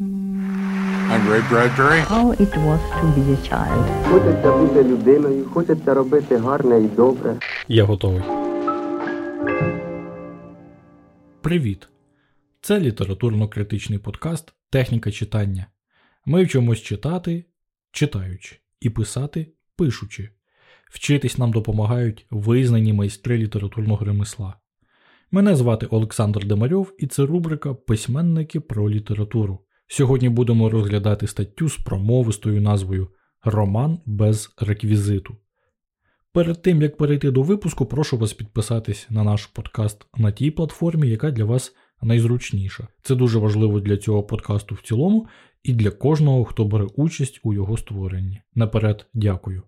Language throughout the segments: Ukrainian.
I'm Ray Bradbury. How it was to be a child. Хочеться бути людиною, хочеться робити гарне і добре. Я готовий. Привіт! Це літературно-критичний подкаст Техніка читання. Ми вчимось читати, читаючи, і писати, пишучи. Вчитись нам допомагають визнані майстри літературного ремесла. Мене звати Олександр Демарьов і це рубрика Письменники про літературу. Сьогодні будемо розглядати статтю з промовистою назвою Роман без реквізиту. Перед тим як перейти до випуску, прошу вас підписатись на наш подкаст на тій платформі, яка для вас найзручніша. Це дуже важливо для цього подкасту в цілому і для кожного, хто бере участь у його створенні. Наперед, дякую.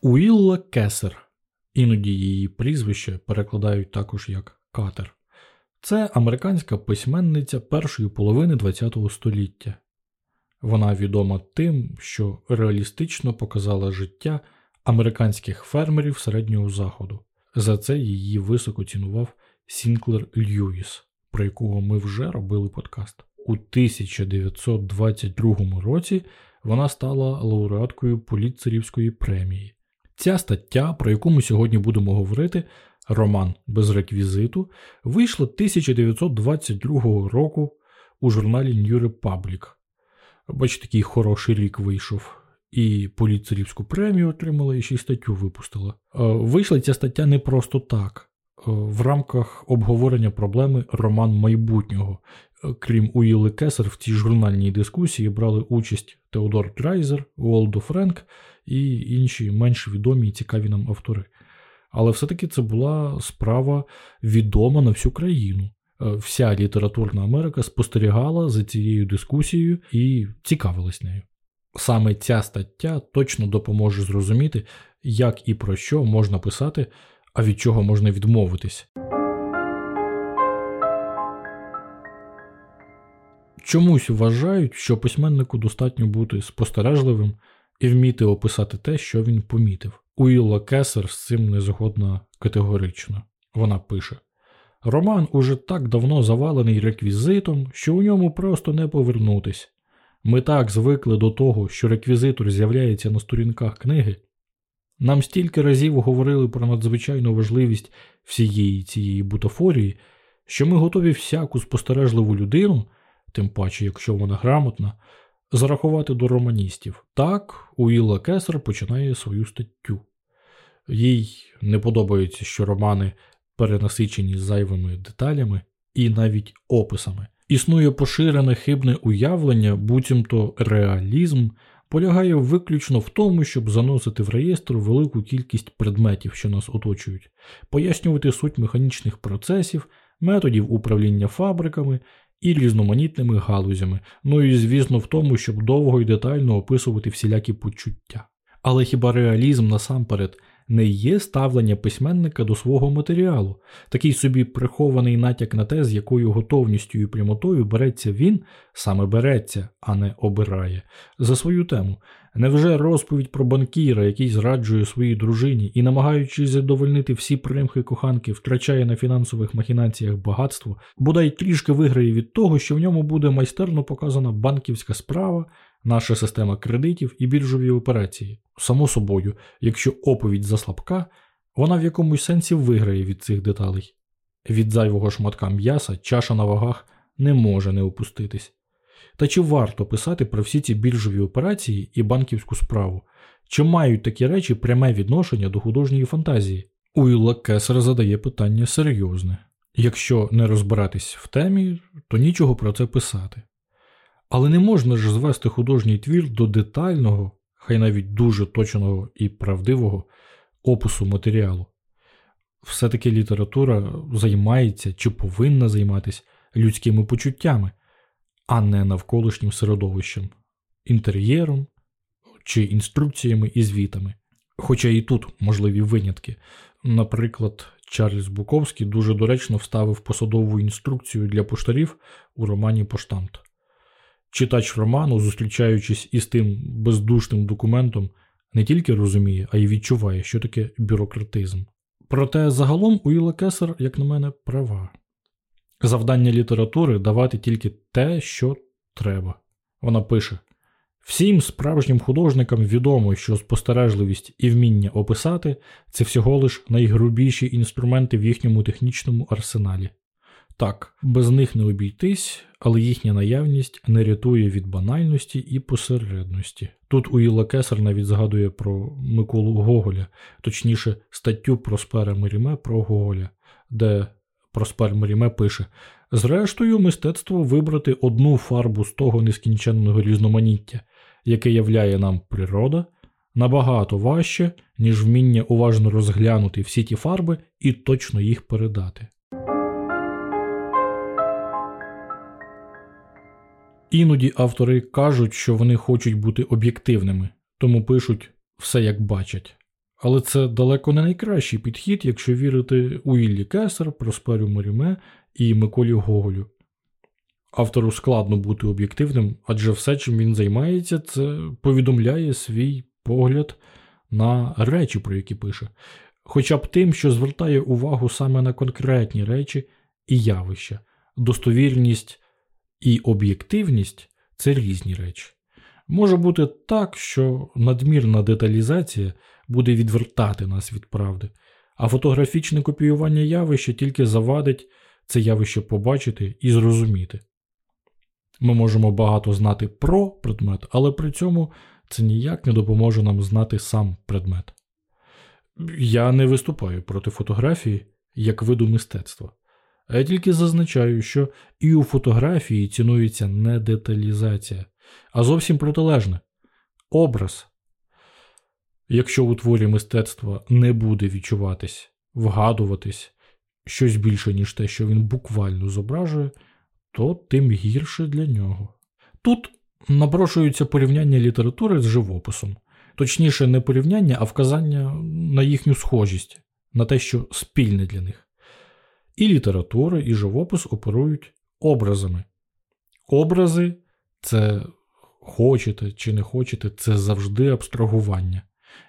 Уілла Кесер. Іноді її прізвище перекладають також як Катер. Це американська письменниця першої половини ХХ століття. Вона відома тим, що реалістично показала життя американських фермерів середнього заходу. За це її високо цінував Сінклер Льюіс, про якого ми вже робили подкаст. У 1922 році вона стала лауреаткою Поліцерівської премії. Ця стаття, про яку ми сьогодні будемо говорити, роман без реквізиту, вийшла 1922 року у журналі New Republic. Бачите, такий хороший рік вийшов. І поліцерівську премію отримала, і ще й статтю випустила. Е, вийшла ця стаття не просто так. Е, в рамках обговорення проблеми роман майбутнього. Е, крім Уїли Кесер, в цій журнальній дискусії брали участь Теодор Драйзер, Уолдо Френк і інші менш відомі і цікаві нам автори. Але все-таки це була справа відома на всю країну. Вся літературна Америка спостерігала за цією дискусією і цікавилась нею. Саме ця стаття точно допоможе зрозуміти, як і про що можна писати, а від чого можна відмовитись. Чомусь вважають, що письменнику достатньо бути спостережливим і вміти описати те, що він помітив. Уілла Кесер з цим не згодна категорично. Вона пише: Роман уже так давно завалений реквізитом, що у ньому просто не повернутись. Ми так звикли до того, що реквізитор з'являється на сторінках книги. Нам стільки разів говорили про надзвичайну важливість всієї цієї бутафорії, що ми готові всяку спостережливу людину, тим паче, якщо вона грамотна, зарахувати до романістів. Так, Уілла Кесер починає свою статтю. Їй не подобається, що романи перенасичені зайвими деталями і навіть описами. Існує поширене хибне уявлення, буцімто реалізм полягає виключно в тому, щоб заносити в реєстр велику кількість предметів, що нас оточують, пояснювати суть механічних процесів, методів управління фабриками і різноманітними галузями, ну і звісно в тому, щоб довго і детально описувати всілякі почуття. Але хіба реалізм насамперед не є ставлення письменника до свого матеріалу, такий собі прихований натяк на те, з якою готовністю і прямотою береться він, саме береться, а не обирає, за свою тему. Невже розповідь про банкіра, який зраджує своїй дружині і, намагаючись задовольнити всі примхи коханки, втрачає на фінансових махінаціях багатство, бодай трішки виграє від того, що в ньому буде майстерно показана банківська справа, наша система кредитів і біржові операції. Само собою, якщо оповідь заслабка, вона в якомусь сенсі виграє від цих деталей. Від зайвого шматка м'яса чаша на вагах не може не опуститись. Та чи варто писати про всі ці біржові операції і банківську справу? Чи мають такі речі пряме відношення до художньої фантазії? Уілла Кесер задає питання серйозне. Якщо не розбиратись в темі, то нічого про це писати. Але не можна ж звести художній твір до детального, хай навіть дуже точного і правдивого опису матеріалу. Все-таки література займається чи повинна займатися людськими почуттями, а не навколишнім середовищем, інтер'єром чи інструкціями і звітами. Хоча і тут можливі винятки. Наприклад, Чарльз Буковський дуже доречно вставив посадову інструкцію для поштарів у романі Поштамт. Читач роману, зустрічаючись із тим бездушним документом, не тільки розуміє, а й відчуває, що таке бюрократизм. Проте загалом Уіла Кесер, як на мене, права. Завдання літератури давати тільки те, що треба. Вона пише: Всім справжнім художникам відомо, що спостережливість і вміння описати це всього лиш найгрубіші інструменти в їхньому технічному арсеналі. Так, без них не обійтись, але їхня наявність не рятує від банальності і посередності. Тут Уїла Кесар навіть згадує про Миколу Гоголя, точніше, статтю Проспера Меріме про Гоголя, де Проспер Меріме пише: Зрештою, мистецтво вибрати одну фарбу з того нескінченного різноманіття, яке являє нам природа, набагато важче, ніж вміння уважно розглянути всі ті фарби і точно їх передати. Іноді автори кажуть, що вони хочуть бути об'єктивними, тому пишуть все як бачать. Але це далеко не найкращий підхід, якщо вірити Уіллі Кесар, Просперю Моріме і Миколі Гоголю. Автору складно бути об'єктивним, адже все, чим він займається, це повідомляє свій погляд на речі, про які пише, хоча б тим, що звертає увагу саме на конкретні речі і явища, достовірність і об'єктивність це різні речі. Може бути так, що надмірна деталізація буде відвертати нас від правди, а фотографічне копіювання явища тільки завадить це явище побачити і зрозуміти. Ми можемо багато знати про предмет, але при цьому це ніяк не допоможе нам знати сам предмет. Я не виступаю проти фотографії як виду мистецтва. А я тільки зазначаю, що і у фотографії цінується не деталізація, а зовсім протилежне образ. Якщо у творі мистецтва не буде відчуватись, вгадуватись щось більше, ніж те, що він буквально зображує, то тим гірше для нього. Тут напрошується порівняння літератури з живописом, точніше, не порівняння, а вказання на їхню схожість, на те, що спільне для них. І література, і живопис оперують образами. Образи це хочете чи не хочете, це завжди абстрагування.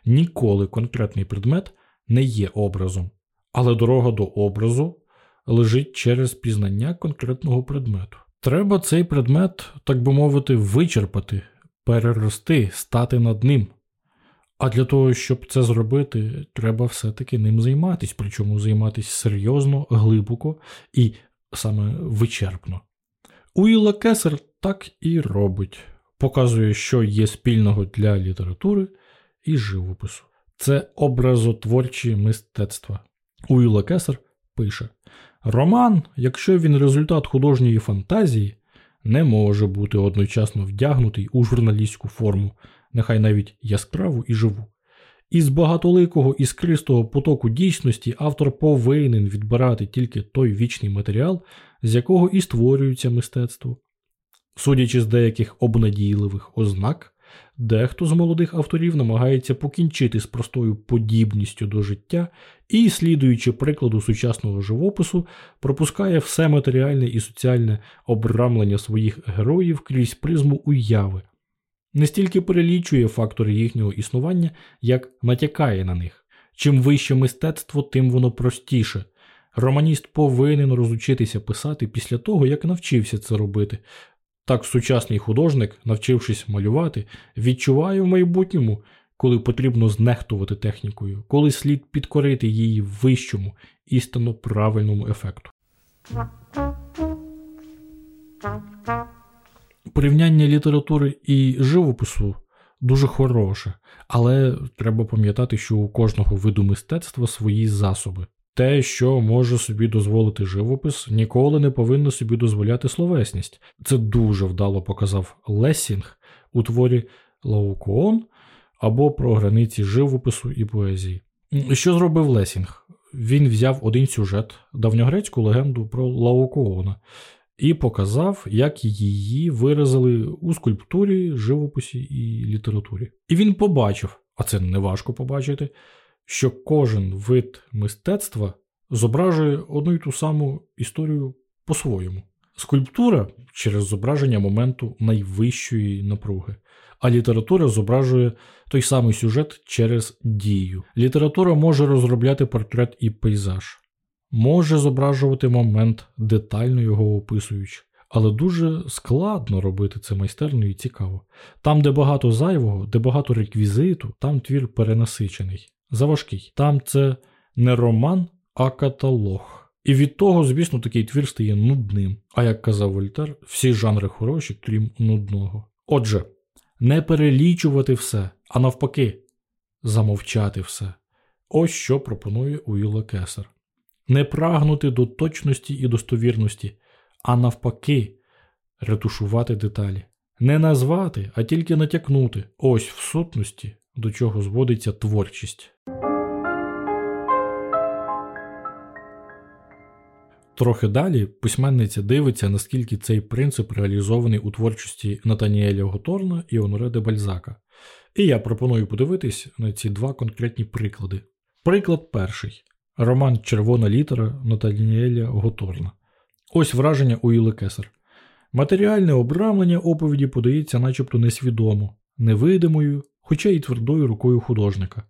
Ніколи конкретний предмет не є образом, але дорога до образу лежить через пізнання конкретного предмету. Треба цей предмет, так би мовити, вичерпати, перерости, стати над ним. А для того, щоб це зробити, треба все-таки ним займатися, причому займатися серйозно, глибоко і саме вичерпно. Уіла Кесер так і робить, показує, що є спільного для літератури і живопису. Це образотворчі мистецтва. Уіла Кесер пише: Роман, якщо він результат художньої фантазії, не може бути одночасно вдягнутий у журналістську форму нехай навіть яскраву і живу. Із багатоликого іскристого потоку дійсності автор повинен відбирати тільки той вічний матеріал, з якого і створюється мистецтво. Судячи з деяких обнадійливих ознак, дехто з молодих авторів намагається покінчити з простою подібністю до життя і, слідуючи прикладу сучасного живопису, пропускає все матеріальне і соціальне обрамлення своїх героїв крізь призму уяви не стільки перелічує фактори їхнього існування, як натякає на них. Чим вище мистецтво, тим воно простіше. Романіст повинен розучитися писати після того, як навчився це робити. Так сучасний художник, навчившись малювати, відчуває в майбутньому, коли потрібно знехтувати технікою, коли слід підкорити її вищому, істинно правильному ефекту. Порівняння літератури і живопису дуже хороше, але треба пам'ятати, що у кожного виду мистецтва свої засоби. Те, що може собі дозволити живопис, ніколи не повинно собі дозволяти словесність. Це дуже вдало показав Лесінг у творі Лаокоон або про границі живопису і поезії. Що зробив Лесінг? Він взяв один сюжет, давньогрецьку легенду про Лаукоона, і показав, як її виразили у скульптурі, живописі і літературі. І він побачив, а це не важко побачити, що кожен вид мистецтва зображує одну й ту саму історію по-своєму. Скульптура через зображення моменту найвищої напруги, а література зображує той самий сюжет через дію. Література може розробляти портрет і пейзаж, може зображувати момент, детально його описуючи. Але дуже складно робити це майстерно і цікаво. Там, де багато зайвого, де багато реквізиту, там твір перенасичений, заважкий. Там це не роман, а каталог. І від того, звісно, такий твір стає нудним. А як казав Вольтер, всі жанри хороші, крім нудного. Отже, не перелічувати все, а навпаки, замовчати все. Ось що пропонує Уілла Кесар. Не прагнути до точності і достовірності, а навпаки, ретушувати деталі. Не назвати, а тільки натякнути ось в сутності, до чого зводиться творчість. Трохи далі письменниця дивиться, наскільки цей принцип реалізований у творчості Натаніеля Готорна і Оноре де Бальзака. І я пропоную подивитись на ці два конкретні приклади. Приклад перший роман Червона літера Натаніеля Готорна. Ось враження Уіли Кесар. Матеріальне обрамлення оповіді подається начебто несвідомо, невидимою, хоча й твердою рукою художника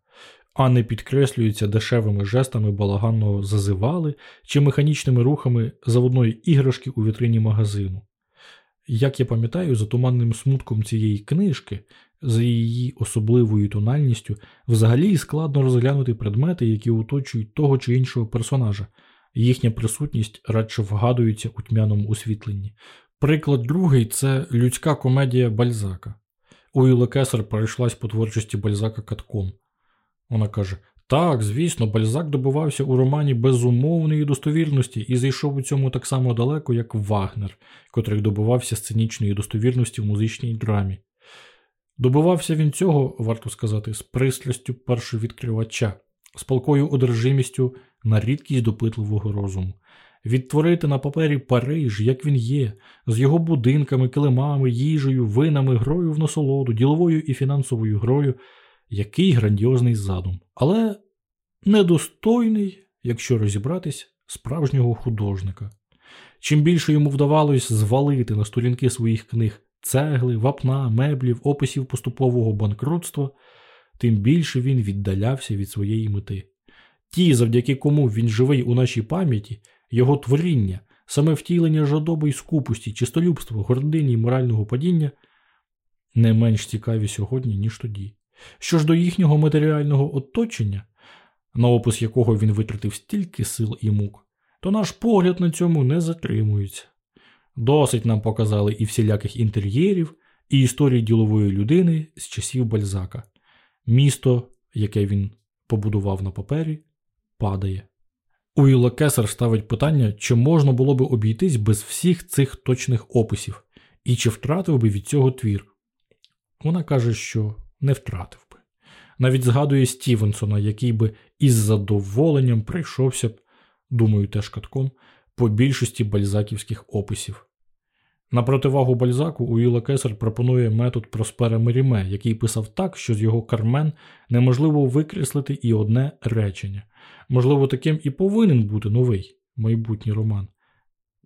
а не підкреслюється дешевими жестами балаганного зазивали чи механічними рухами заводної іграшки у вітрині магазину. Як я пам'ятаю, за туманним смутком цієї книжки, за її особливою тональністю, взагалі складно розглянути предмети, які оточують того чи іншого персонажа, їхня присутність радше вгадується у тьмяному освітленні. Приклад другий це людська комедія Бальзака. Уілла Кесар перейшлась по творчості Бальзака катком. Вона каже: Так, звісно, Бальзак добувався у романі безумовної достовірності і зайшов у цьому так само далеко, як Вагнер, котрий добувався сценічної достовірності в музичній драмі. Добувався він цього, варто сказати, з пристрастю першовідкривача, з палкою одержимістю на рідкість допитливого розуму. Відтворити на папері Париж, як він є, з його будинками, килимами, їжею, винами, грою в насолоду, діловою і фінансовою грою який грандіозний задум, але недостойний, якщо розібратись, справжнього художника. Чим більше йому вдавалось звалити на сторінки своїх книг цегли, вапна, меблів, описів поступового банкрутства, тим більше він віддалявся від своєї мети. Ті, завдяки кому він живий у нашій пам'яті, його творіння, саме втілення жадоби й скупості, чистолюбства, гордині й морального падіння, не менш цікаві сьогодні, ніж тоді. Що ж до їхнього матеріального оточення, на опис якого він витратив стільки сил і мук, то наш погляд на цьому не затримується. Досить нам показали і всіляких інтер'єрів, і історії ділової людини з часів Бальзака. Місто, яке він побудував на папері, падає. Уілла Кесар ставить питання, чи можна було би обійтись без всіх цих точних описів, і чи втратив би від цього твір. Вона каже, що не втратив би. Навіть згадує Стівенсона, який би із задоволенням прийшовся б, думаю, теж катком, по більшості бальзаківських описів. На противагу Бальзаку Уіла Кесар пропонує метод Проспера Меріме, який писав так, що з його кармен неможливо викреслити і одне речення. Можливо, таким і повинен бути новий майбутній роман,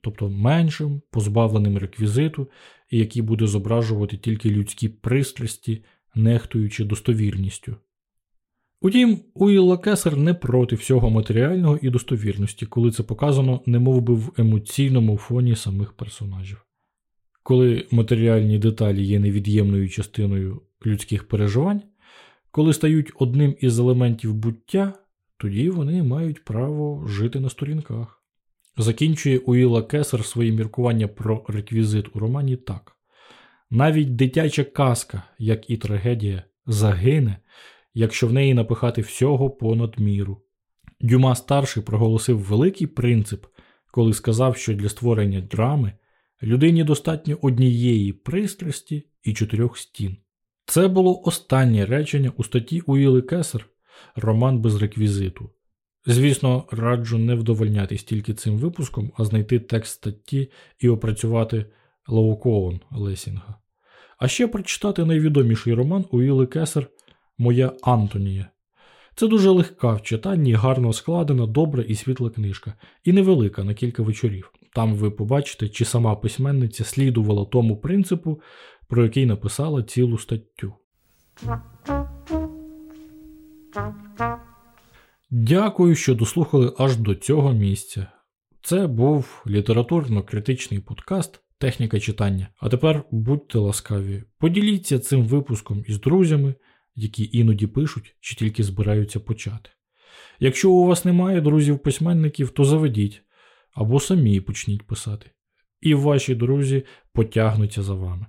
тобто меншим, позбавленим реквізиту, який буде зображувати тільки людські пристрасті, нехтуючи достовірністю. Утім, Уілла Кесар не проти всього матеріального і достовірності, коли це показано не би в емоційному фоні самих персонажів. Коли матеріальні деталі є невід'ємною частиною людських переживань, коли стають одним із елементів буття, тоді вони мають право жити на сторінках. Закінчує Уіла Кесар свої міркування про реквізит у романі так. Навіть дитяча казка, як і трагедія, загине, якщо в неї напихати всього понад міру. Дюма старший проголосив великий принцип, коли сказав, що для створення драми людині достатньо однієї пристрасті і чотирьох стін. Це було останнє речення у статті Уіли Кесер Роман без реквізиту. Звісно, раджу не вдовольнятись тільки цим випуском, а знайти текст статті і опрацювати Лоукоун Лесінга. А ще прочитати найвідоміший роман Уіли Кесер Моя Антонія. Це дуже легка в читанні, гарно складена, добра і світла книжка, і невелика на кілька вечорів. Там ви побачите, чи сама письменниця слідувала тому принципу, про який написала цілу статтю. Дякую, що дослухали аж до цього місця. Це був літературно-критичний подкаст Техніка читання. А тепер будьте ласкаві, поділіться цим випуском із друзями, які іноді пишуть чи тільки збираються почати. Якщо у вас немає друзів-письменників, то заведіть або самі почніть писати. І ваші друзі потягнуться за вами.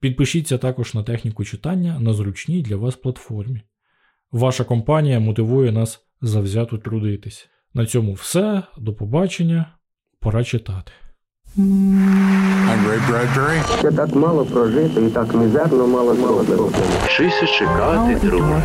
Підпишіться також на техніку читання на зручній для вас платформі. Ваша компанія мотивує нас завзято трудитись. На цьому все. До побачення. Пора читати. I'm Ще так мало прожито і так мізерно мало зроблено. Щось чекати, друже.